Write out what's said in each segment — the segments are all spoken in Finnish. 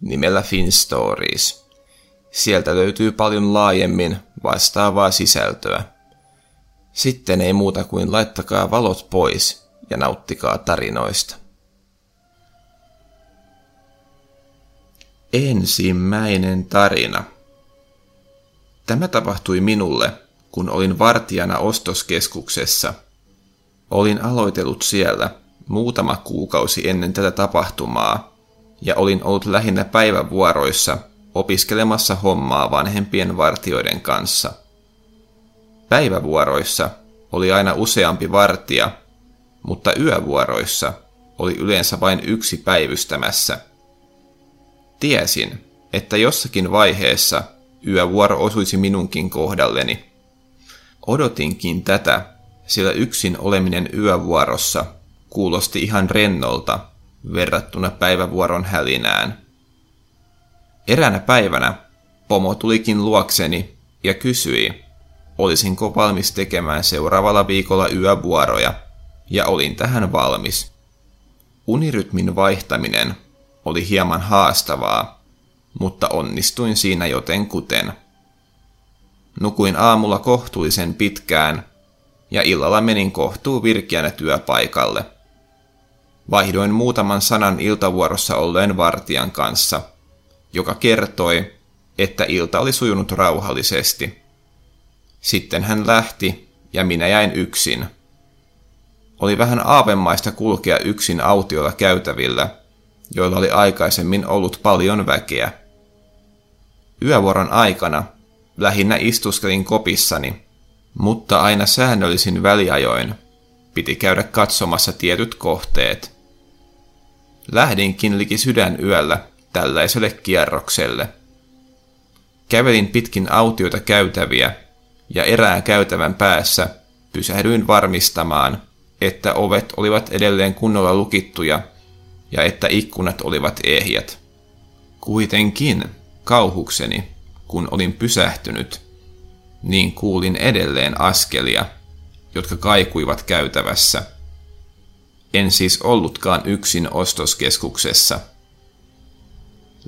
nimellä FinStories. Sieltä löytyy paljon laajemmin vastaavaa sisältöä. Sitten ei muuta kuin laittakaa valot pois ja nauttikaa tarinoista. Ensimmäinen tarina. Tämä tapahtui minulle, kun olin vartijana ostoskeskuksessa. Olin aloitellut siellä muutama kuukausi ennen tätä tapahtumaa ja olin ollut lähinnä päivävuoroissa opiskelemassa hommaa vanhempien vartioiden kanssa. Päivävuoroissa oli aina useampi vartija, mutta yövuoroissa oli yleensä vain yksi päivystämässä. Tiesin, että jossakin vaiheessa yövuoro osuisi minunkin kohdalleni. Odotinkin tätä, sillä yksin oleminen yövuorossa kuulosti ihan rennolta verrattuna päivävuoron hälinään. Eräänä päivänä pomo tulikin luokseni ja kysyi, olisinko valmis tekemään seuraavalla viikolla yövuoroja, ja olin tähän valmis. Unirytmin vaihtaminen oli hieman haastavaa, mutta onnistuin siinä jotenkuten. Nukuin aamulla kohtuullisen pitkään, ja illalla menin kohtuu virkeänä työpaikalle. Vaihdoin muutaman sanan iltavuorossa olleen vartijan kanssa – joka kertoi, että ilta oli sujunut rauhallisesti. Sitten hän lähti ja minä jäin yksin. Oli vähän aavemaista kulkea yksin autiolla käytävillä, joilla oli aikaisemmin ollut paljon väkeä. Yövuoron aikana lähinnä istuskelin kopissani, mutta aina säännöllisin väliajoin piti käydä katsomassa tietyt kohteet. Lähdinkin liki sydän yöllä tällaiselle kierrokselle. Kävelin pitkin autioita käytäviä ja erään käytävän päässä pysähdyin varmistamaan, että ovet olivat edelleen kunnolla lukittuja ja että ikkunat olivat ehjät. Kuitenkin kauhukseni, kun olin pysähtynyt, niin kuulin edelleen askelia, jotka kaikuivat käytävässä. En siis ollutkaan yksin ostoskeskuksessa –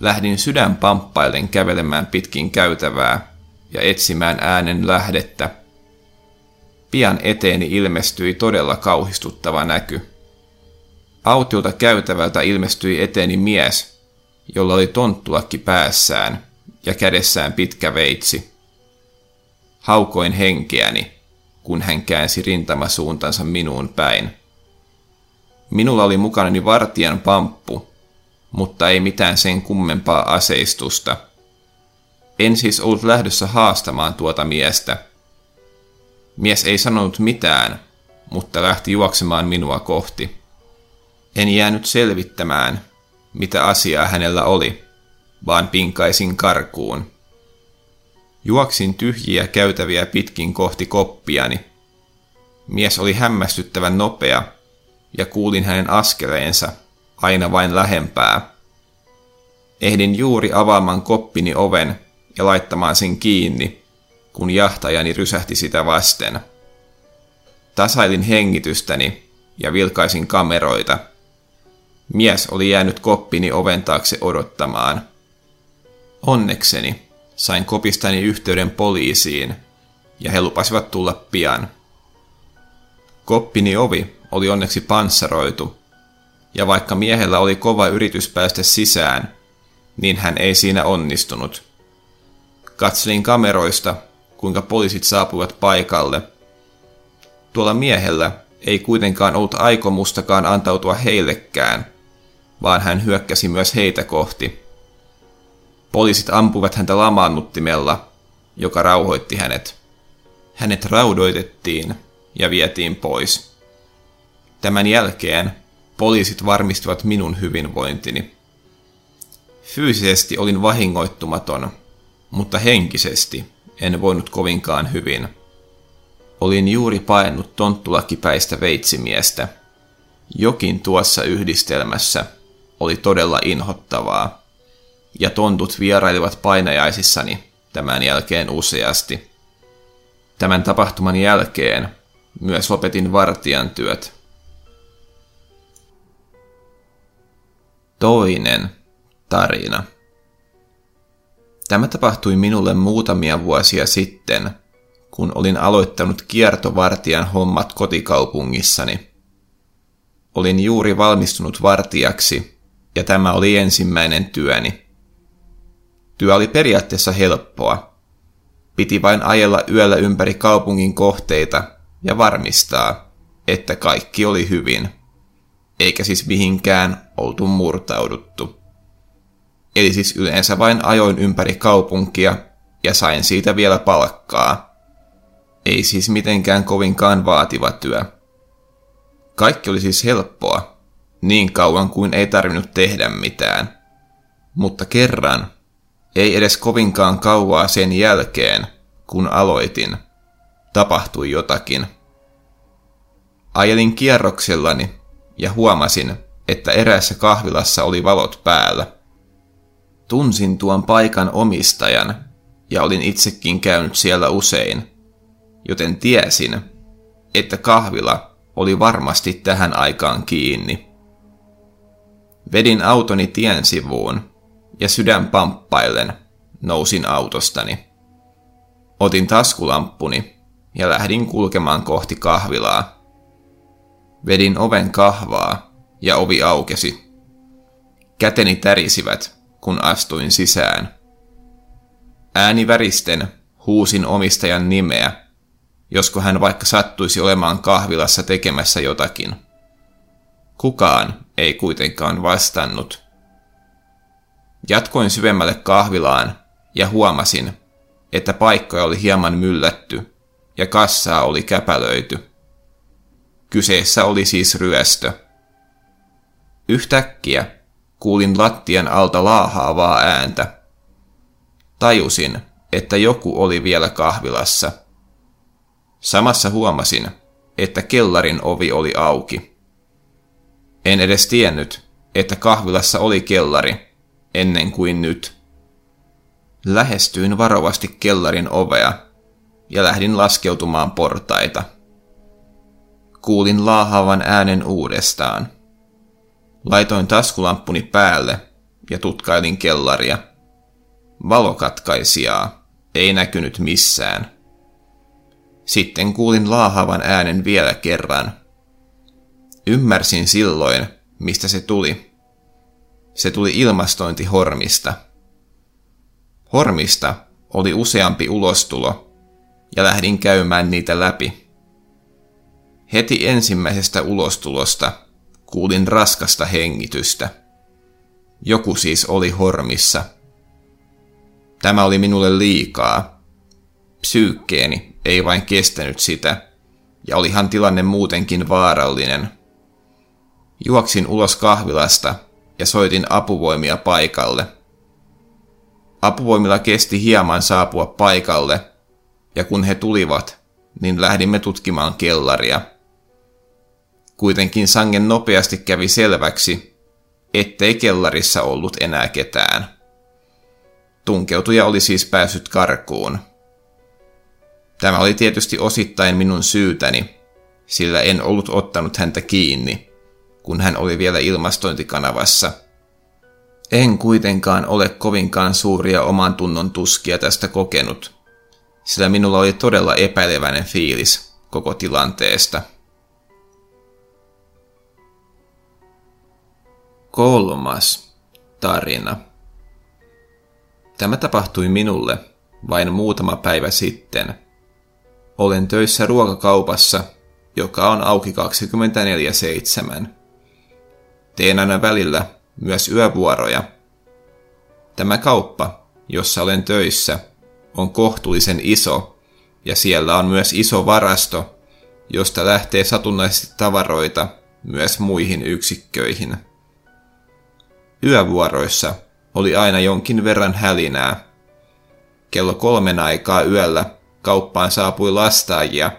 Lähdin sydän pamppaillen kävelemään pitkin käytävää ja etsimään äänen lähdettä. Pian eteeni ilmestyi todella kauhistuttava näky. Autiolta käytävältä ilmestyi eteeni mies, jolla oli tonttulakki päässään ja kädessään pitkä veitsi. Haukoin henkeäni, kun hän käänsi rintamasuuntansa minuun päin. Minulla oli mukanani vartijan pamppu, mutta ei mitään sen kummempaa aseistusta. En siis ollut lähdössä haastamaan tuota miestä. Mies ei sanonut mitään, mutta lähti juoksemaan minua kohti. En jäänyt selvittämään, mitä asiaa hänellä oli, vaan pinkaisin karkuun. Juoksin tyhjiä käytäviä pitkin kohti koppiani. Mies oli hämmästyttävän nopea, ja kuulin hänen askeleensa – aina vain lähempää. Ehdin juuri avaamaan koppini oven ja laittamaan sen kiinni, kun jahtajani rysähti sitä vasten. Tasailin hengitystäni ja vilkaisin kameroita. Mies oli jäänyt koppini oven taakse odottamaan. Onnekseni sain kopistani yhteyden poliisiin ja he lupasivat tulla pian. Koppini ovi oli onneksi panssaroitu ja vaikka miehellä oli kova yritys päästä sisään, niin hän ei siinä onnistunut. Katselin kameroista, kuinka poliisit saapuivat paikalle. Tuolla miehellä ei kuitenkaan ollut aikomustakaan antautua heillekään, vaan hän hyökkäsi myös heitä kohti. Poliisit ampuvat häntä lamaannuttimella, joka rauhoitti hänet. Hänet raudoitettiin ja vietiin pois. Tämän jälkeen poliisit varmistivat minun hyvinvointini. Fyysisesti olin vahingoittumaton, mutta henkisesti en voinut kovinkaan hyvin. Olin juuri paennut tonttulakipäistä veitsimiestä. Jokin tuossa yhdistelmässä oli todella inhottavaa, ja tontut vierailivat painajaisissani tämän jälkeen useasti. Tämän tapahtuman jälkeen myös lopetin vartijan työt. Toinen tarina. Tämä tapahtui minulle muutamia vuosia sitten, kun olin aloittanut kiertovartijan hommat kotikaupungissani. Olin juuri valmistunut vartijaksi, ja tämä oli ensimmäinen työni. Työ oli periaatteessa helppoa. Piti vain ajella yöllä ympäri kaupungin kohteita ja varmistaa, että kaikki oli hyvin, eikä siis mihinkään oltu murtauduttu. Eli siis yleensä vain ajoin ympäri kaupunkia ja sain siitä vielä palkkaa. Ei siis mitenkään kovinkaan vaativa työ. Kaikki oli siis helppoa, niin kauan kuin ei tarvinnut tehdä mitään. Mutta kerran, ei edes kovinkaan kauaa sen jälkeen, kun aloitin, tapahtui jotakin. Ajelin kierroksellani ja huomasin, että eräässä kahvilassa oli valot päällä. Tunsin tuon paikan omistajan ja olin itsekin käynyt siellä usein, joten tiesin, että kahvila oli varmasti tähän aikaan kiinni. Vedin autoni tien sivuun ja sydän pamppaillen nousin autostani. Otin taskulamppuni ja lähdin kulkemaan kohti kahvilaa. Vedin oven kahvaa ja ovi aukesi. Käteni tärisivät, kun astuin sisään. Ääni väristen huusin omistajan nimeä, josko hän vaikka sattuisi olemaan kahvilassa tekemässä jotakin. Kukaan ei kuitenkaan vastannut. Jatkoin syvemmälle kahvilaan ja huomasin, että paikkoja oli hieman myllätty ja kassaa oli käpälöity. Kyseessä oli siis ryöstö. Yhtäkkiä kuulin lattian alta laahaavaa ääntä. Tajusin, että joku oli vielä kahvilassa. Samassa huomasin, että kellarin ovi oli auki. En edes tiennyt, että kahvilassa oli kellari, ennen kuin nyt. Lähestyin varovasti kellarin ovea ja lähdin laskeutumaan portaita. Kuulin laahaavan äänen uudestaan. Laitoin taskulamppuni päälle ja tutkailin kellaria. Valokatkaisijaa ei näkynyt missään. Sitten kuulin laahavan äänen vielä kerran. Ymmärsin silloin, mistä se tuli. Se tuli ilmastointihormista. Hormista oli useampi ulostulo, ja lähdin käymään niitä läpi. Heti ensimmäisestä ulostulosta kuulin raskasta hengitystä. Joku siis oli hormissa. Tämä oli minulle liikaa. Psyykkeeni ei vain kestänyt sitä, ja olihan tilanne muutenkin vaarallinen. Juoksin ulos kahvilasta ja soitin apuvoimia paikalle. Apuvoimilla kesti hieman saapua paikalle, ja kun he tulivat, niin lähdimme tutkimaan kellaria. Kuitenkin sangen nopeasti kävi selväksi, ettei kellarissa ollut enää ketään. Tunkeutuja oli siis päässyt karkuun. Tämä oli tietysti osittain minun syytäni, sillä en ollut ottanut häntä kiinni, kun hän oli vielä ilmastointikanavassa. En kuitenkaan ole kovinkaan suuria oman tunnon tuskia tästä kokenut, sillä minulla oli todella epäileväinen fiilis koko tilanteesta. Kolmas tarina. Tämä tapahtui minulle vain muutama päivä sitten. Olen töissä ruokakaupassa, joka on auki 24-7. Teen aina välillä myös yövuoroja. Tämä kauppa, jossa olen töissä, on kohtuullisen iso ja siellä on myös iso varasto, josta lähtee satunnaisesti tavaroita myös muihin yksikköihin. Yövuoroissa oli aina jonkin verran hälinää. Kello kolmen aikaa yöllä kauppaan saapui lastaajia,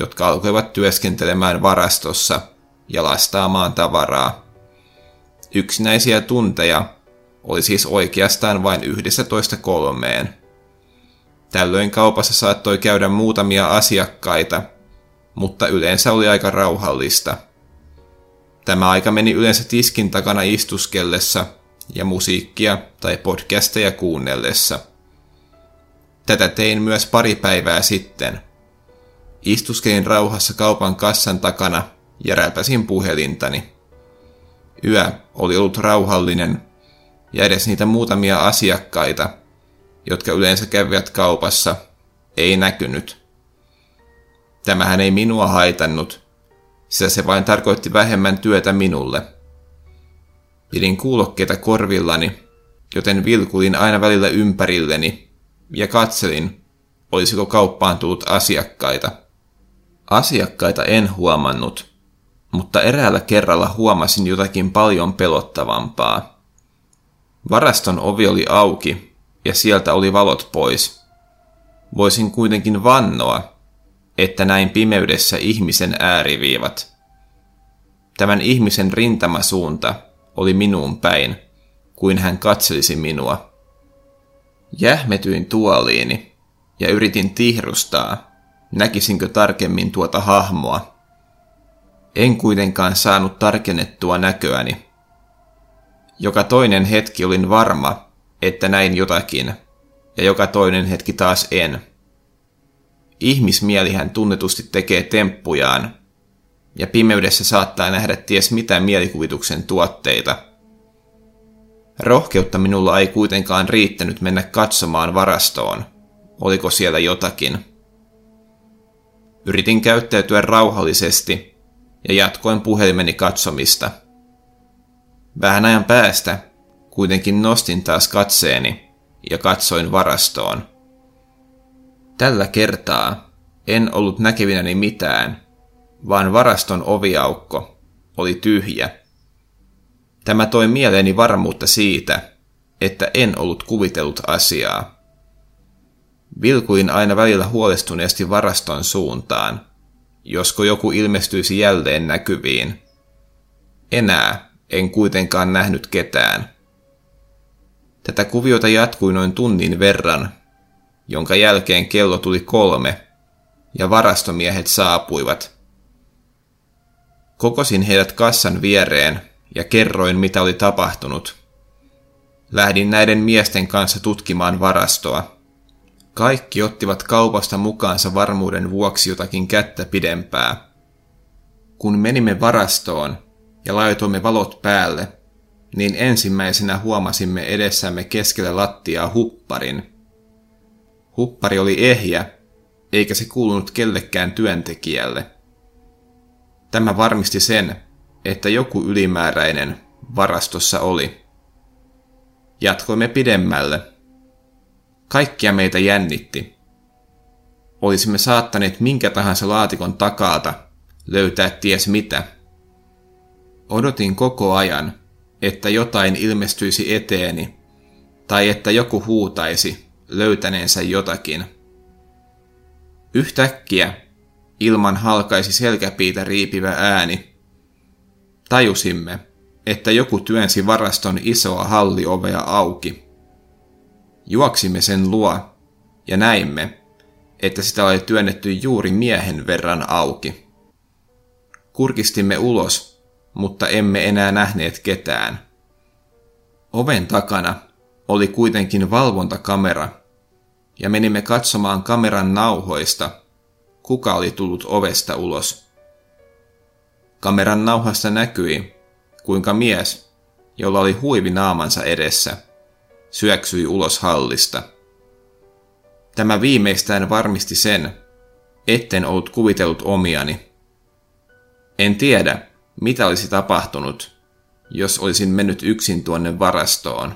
jotka alkoivat työskentelemään varastossa ja lastaamaan tavaraa. Yksinäisiä tunteja oli siis oikeastaan vain yhdessä toista kolmeen. Tällöin kaupassa saattoi käydä muutamia asiakkaita, mutta yleensä oli aika rauhallista. Tämä aika meni yleensä tiskin takana istuskellessa ja musiikkia tai podcasteja kuunnellessa. Tätä tein myös pari päivää sitten. Istuskelin rauhassa kaupan kassan takana ja räpäsin puhelintani. Yö oli ollut rauhallinen ja edes niitä muutamia asiakkaita, jotka yleensä kävivät kaupassa, ei näkynyt. Tämähän ei minua haitannut, sillä se vain tarkoitti vähemmän työtä minulle. Pidin kuulokkeita korvillani, joten vilkuin aina välillä ympärilleni ja katselin, olisiko kauppaan tullut asiakkaita. Asiakkaita en huomannut, mutta eräällä kerralla huomasin jotakin paljon pelottavampaa. Varaston ovi oli auki ja sieltä oli valot pois. Voisin kuitenkin vannoa, että näin pimeydessä ihmisen ääriviivat. Tämän ihmisen rintamasuunta oli minuun päin, kuin hän katselisi minua. Jähmetyin tuoliini ja yritin tihrustaa, näkisinkö tarkemmin tuota hahmoa. En kuitenkaan saanut tarkennettua näköäni. Joka toinen hetki olin varma, että näin jotakin, ja joka toinen hetki taas en. Ihmismielihän tunnetusti tekee temppujaan, ja pimeydessä saattaa nähdä ties mitä mielikuvituksen tuotteita. Rohkeutta minulla ei kuitenkaan riittänyt mennä katsomaan varastoon. Oliko siellä jotakin? Yritin käyttäytyä rauhallisesti ja jatkoin puhelimeni katsomista. Vähän ajan päästä kuitenkin nostin taas katseeni ja katsoin varastoon. Tällä kertaa en ollut näkevinäni mitään, vaan varaston oviaukko oli tyhjä. Tämä toi mieleeni varmuutta siitä, että en ollut kuvitellut asiaa. Vilkuin aina välillä huolestuneesti varaston suuntaan, josko joku ilmestyisi jälleen näkyviin. Enää en kuitenkaan nähnyt ketään. Tätä kuviota jatkui noin tunnin verran, jonka jälkeen kello tuli kolme ja varastomiehet saapuivat. Kokosin heidät kassan viereen ja kerroin, mitä oli tapahtunut. Lähdin näiden miesten kanssa tutkimaan varastoa. Kaikki ottivat kaupasta mukaansa varmuuden vuoksi jotakin kättä pidempää. Kun menimme varastoon ja laitoimme valot päälle, niin ensimmäisenä huomasimme edessämme keskellä lattiaa hupparin. Huppari oli ehjä, eikä se kuulunut kellekään työntekijälle. Tämä varmisti sen, että joku ylimääräinen varastossa oli. Jatkoimme pidemmälle. Kaikkia meitä jännitti. Olisimme saattaneet minkä tahansa laatikon takaalta löytää ties mitä. Odotin koko ajan, että jotain ilmestyisi eteeni, tai että joku huutaisi löytäneensä jotakin. Yhtäkkiä ilman halkaisi selkäpiitä riipivä ääni. Tajusimme, että joku työnsi varaston isoa halliovea auki. Juoksimme sen luo ja näimme, että sitä oli työnnetty juuri miehen verran auki. Kurkistimme ulos, mutta emme enää nähneet ketään. Oven takana oli kuitenkin valvontakamera, ja menimme katsomaan kameran nauhoista – kuka oli tullut ovesta ulos. Kameran nauhassa näkyi, kuinka mies, jolla oli huivi naamansa edessä, syöksyi ulos hallista. Tämä viimeistään varmisti sen, etten ollut kuvitellut omiani. En tiedä, mitä olisi tapahtunut, jos olisin mennyt yksin tuonne varastoon.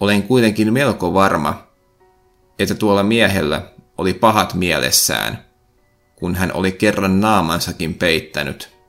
Olen kuitenkin melko varma, että tuolla miehellä oli pahat mielessään, kun hän oli kerran naamansakin peittänyt.